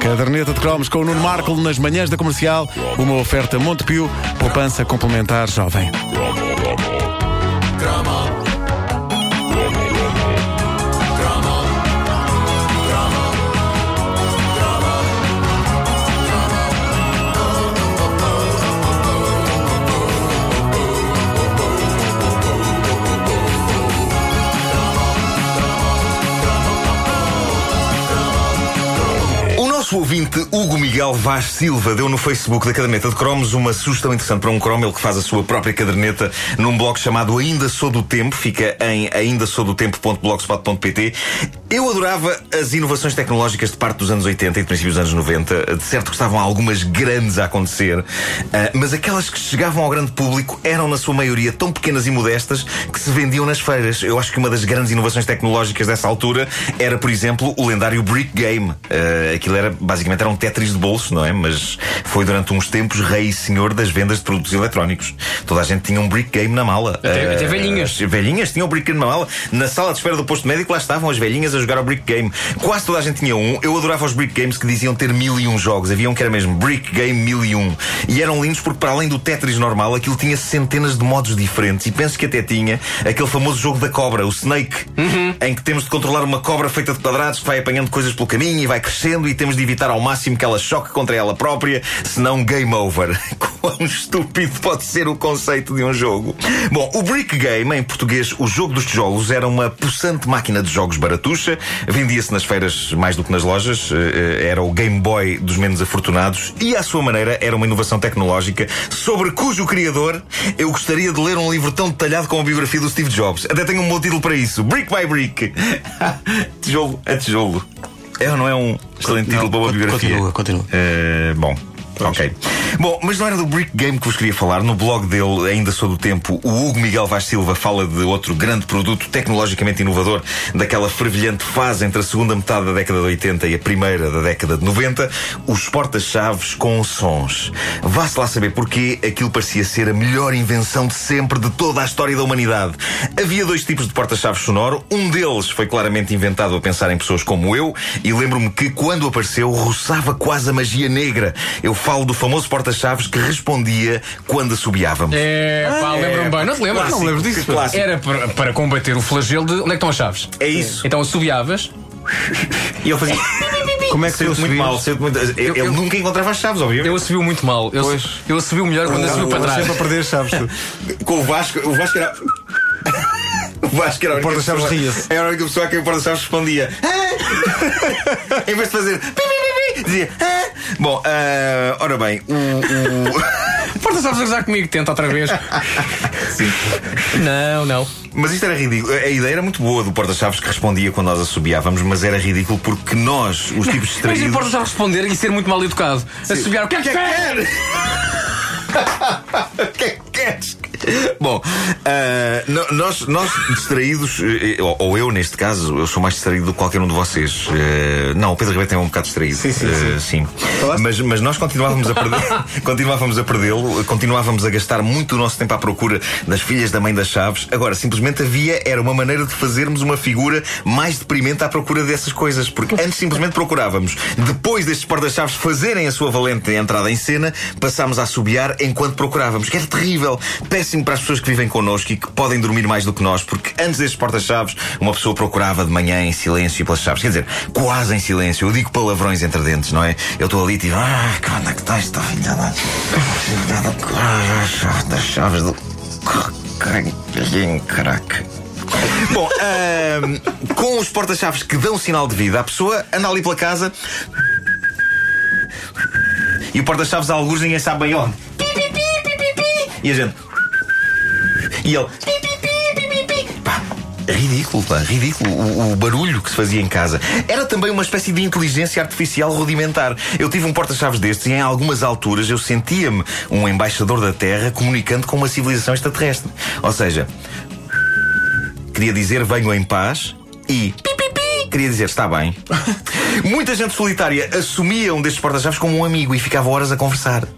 Caderneta de cromos com o Nuno Marco nas manhãs da comercial. Uma oferta Montepio, poupança complementar jovem. Nosso ouvinte Hugo Miguel Vaz Silva deu no Facebook da Caderneta de Cromos uma sugestão interessante para um cromo. Ele que faz a sua própria caderneta num blog chamado Ainda Sou do Tempo. Fica em aindasodotempo.blogspot.pt. Eu adorava as inovações tecnológicas de parte dos anos 80 e de princípios dos anos 90. De certo que estavam algumas grandes a acontecer, ah, mas aquelas que chegavam ao grande público eram, na sua maioria, tão pequenas e modestas que se vendiam nas feiras. Eu acho que uma das grandes inovações tecnológicas dessa altura era, por exemplo, o lendário Brick Game. Ah, aquilo era, basicamente, era um Tetris de bolso, não é? Mas foi durante uns tempos rei e senhor das vendas de produtos eletrónicos. Toda a gente tinha um Brick Game na mala. Até- até velhinhas. as velhinhas tinham o Brick Game na mala. Na sala de espera do posto médico lá estavam as velhinhas a jogar ao Brick Game. Quase toda a gente tinha um. Eu adorava os Brick Games que diziam ter mil e um jogos. Havia um que era mesmo Brick Game mil e um. E eram lindos porque, para além do Tetris normal, aquilo tinha centenas de modos diferentes. E penso que até tinha aquele famoso jogo da cobra, o Snake, em que temos de controlar uma cobra feita de quadrados que vai apanhando coisas pelo caminho e vai crescendo e temos de evitar ao máximo que ela choque contra ela própria, senão game over. Quão estúpido pode ser o conceito de um jogo. Bom, o Brick Game, em português, o jogo dos tijolos, era uma possante máquina de jogos baratuxa. Vendia-se nas feiras mais do que nas lojas. Eh, Era o Game Boy dos menos afortunados. E, à sua maneira, era uma inovação tecnológica sobre cujo criador eu gostaria de ler um livro tão detalhado como a biografia do Steve Jobs. Até tenho um bom título para isso: Brick by Brick. tijolo a tijolo. É ou não é um excelente título para uma biografia? continua, continua. Eh, bom. Ok. Bom, mas não era do Brick Game que vos queria falar. No blog dele, ainda sou do tempo, o Hugo Miguel Vaz Silva fala de outro grande produto tecnologicamente inovador daquela fervilhante fase entre a segunda metade da década de 80 e a primeira da década de 90, os porta-chaves com sons. Vá-se lá saber porquê aquilo parecia ser a melhor invenção de sempre de toda a história da humanidade. Havia dois tipos de porta-chaves sonoro. Um deles foi claramente inventado a pensar em pessoas como eu, e lembro-me que quando apareceu roçava quase a magia negra. Eu falo do famoso porta-chaves que respondia quando assobiávamos. É, pá, lembro-me bem. Não te lembras? Clássico, Não lembro disso. clássico. Era para, para combater o flagelo de onde é que estão as chaves. É isso. Então assobiavas. E eu fazia. Como é que Saiu muito mal, muito. Ele, ele eu- nunca encontrava as chaves, obviamente. Eu assobio muito mal. Eu, Pois. eu melhor quando assobio para Estás trás. sempre a perder chaves. tu. Com o Vasco, o Vasco era. O Vasco era a única porta-chaves ria-se. Era a única pessoa a quem o porta-chaves respondia. "Ah!" em vez de fazer. Dizia. Bom, ah, ora bem, o. o- Porta, sabes a gozar comigo? Tenta outra vez. Sim. Não, não. Mas isto era ridículo. A ideia era muito boa do porta-chaves que respondia quando nós assobiávamos, mas era ridículo porque nós, os tipos Mas distraídos. importa já responder e ser muito mal educado. Assobiar o que é que quer? O que é que queres? Bom, ah, nós, nós distraídos, eh, ou, ou eu neste caso, eu sou mais distraído do que qualquer um de vocês. Eh, não, o Pedro Ribeiro também é um bocado distraído. Sim, sim, Eh, sim. Mas, mas nós continuávamos a perder, continuávamos a perdê-lo, continuávamos a gastar muito o nosso tempo à procura das filhas da mãe das chaves. Agora, simplesmente havia, era uma maneira de fazermos uma figura mais deprimente à procura dessas coisas, porque antes simplesmente procurávamos. Depois destes porta-chaves fazerem a sua valente entrada em cena, passámos a assobiar enquanto procurávamos, que era terrível, péssimo para as pessoas que vivem connosco e que podem dormir mais do que nós, porque antes destes porta-chaves, uma pessoa procurava de manhã em silêncio pelas chaves. Quer dizer, quase em silêncio. Eu digo palavrões entre dentes, não é? Eu estou ali tipo, ah, que onde é que está esta filha da. filha chaves do. Caraca. Bom, com os porta-chaves que dão sinal de vida, a pessoa anda ali pela casa e o porta-chaves a alguns ninguém sabe bem onde. E a gente. E ele. Ridículo, pá, ridículo o, o barulho que se fazia em casa. Era também uma espécie de inteligência artificial rudimentar. Eu tive um porta-chaves destes e em algumas alturas eu sentia-me um embaixador da Terra comunicando com uma civilização extraterrestre. Ou seja, queria dizer venho em paz e queria dizer está bem. Muita gente solitária assumia um destes porta-chaves como um amigo e ficava horas a conversar,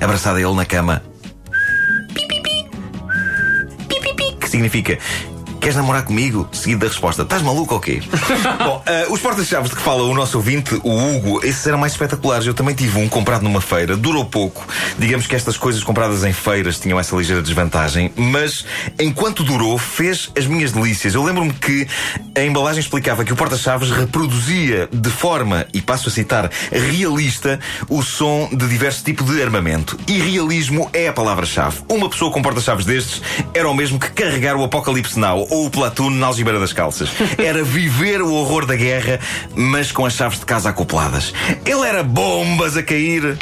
abraçada a ele na cama. Significa queres namorar comigo? Seguido da resposta, estás maluco ou quê? Bom, uh, os portas-chaves de que fala o nosso ouvinte, o Hugo, esses eram mais espetaculares. Eu também tive um comprado numa feira, durou pouco. Digamos que estas coisas compradas em feiras tinham essa ligeira desvantagem, mas enquanto durou, fez as minhas delícias. Eu lembro-me que a embalagem explicava que o porta-chaves reproduzia de forma, e passo a citar, realista o som de diversos tipos de armamento. E realismo é a palavra-chave. Uma pessoa com porta-chaves destes era o mesmo que carregar o Apocalipse Now ou o Platoon na algibeira das calças. Era viver o horror da guerra, mas com as chaves de casa acopladas. Ele era bombas a cair.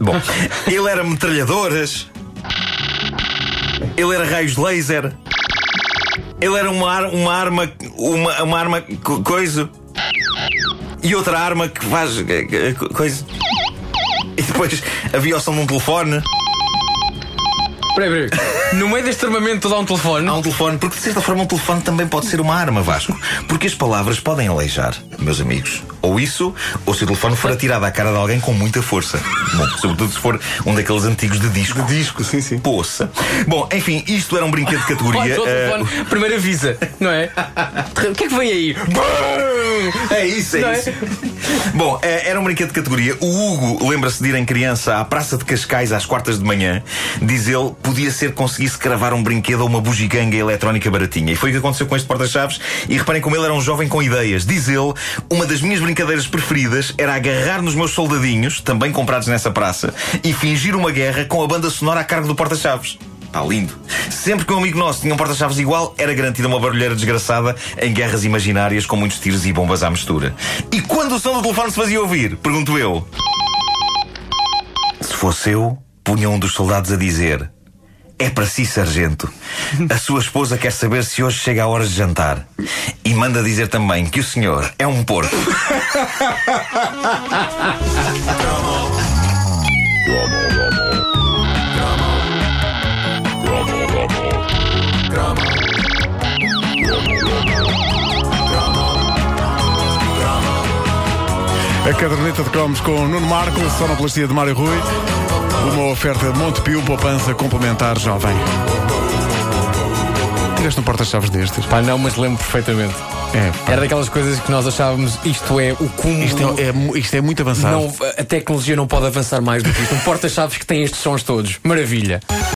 Bom, ele era metralhadoras. Ele era raios laser. Ele era uma, ar, uma arma. Uma, uma arma. co- coisa. E outra arma que faz. eh, eh, co- coisa. E depois havia o som de um telefone. Peraí, peraí. No meio deste armamento dá um telefone. Há um telefone, porque de certa forma um telefone também pode ser uma arma, Vasco. Porque as palavras podem aleijar, meus amigos. Ou isso, ou se o telefone for atirado à cara de alguém com muita força. Bom, sobretudo se for um daqueles antigos de disco. De disco, sim, sim. Poça. Bom, enfim, isto era um brinquedo de categoria. O eh, telefone, primeiro avisa, não é? O que é que vem aí? É isso, Não é é? isso. Bom, eh, era um brinquedo de categoria. O Hugo lembra-se de ir em criança à Praça de Cascais às quartas de manhã. Diz ele, podia ser conseguisse cravar um brinquedo ou uma bugiganga eletrónica baratinha. E foi o que aconteceu com este porta-chaves. E reparem como ele era um jovem com ideias. Diz ele, uma das minhas brincadeiras preferidas era agarrar nos meus soldadinhos, também comprados nessa praça, e fingir uma guerra com a banda sonora a cargo do porta-chaves. Pá, lindo. Sempre que um amigo nosso tinha um porta-chaves igual, era garantida uma barulheira desgraçada em guerras imaginárias com muitos tiros e bombas à mistura. E quando o som do telefone se fazia ouvir? Pergunto eu. Se fosse eu, punha um dos soldados a dizer: É para si, sargento. A sua esposa quer saber se hoje chega a hora de jantar. E manda dizer também que o senhor é um porco. A caderneta de cromos com Nuno Marco, sonoplastia de Mário Rui. Uma oferta de Montepio, poupança complementar jovem. Tiveste um porta-chaves destes? Pá, não, mas lembro perfeitamente. É. Era daquelas coisas que nós achávamos isto é o cúmulo. Isto é, é isto é muito avançado. Não, a tecnologia não pode avançar mais do que isto. Um porta-chaves que tem estes sons todos. Maravilha.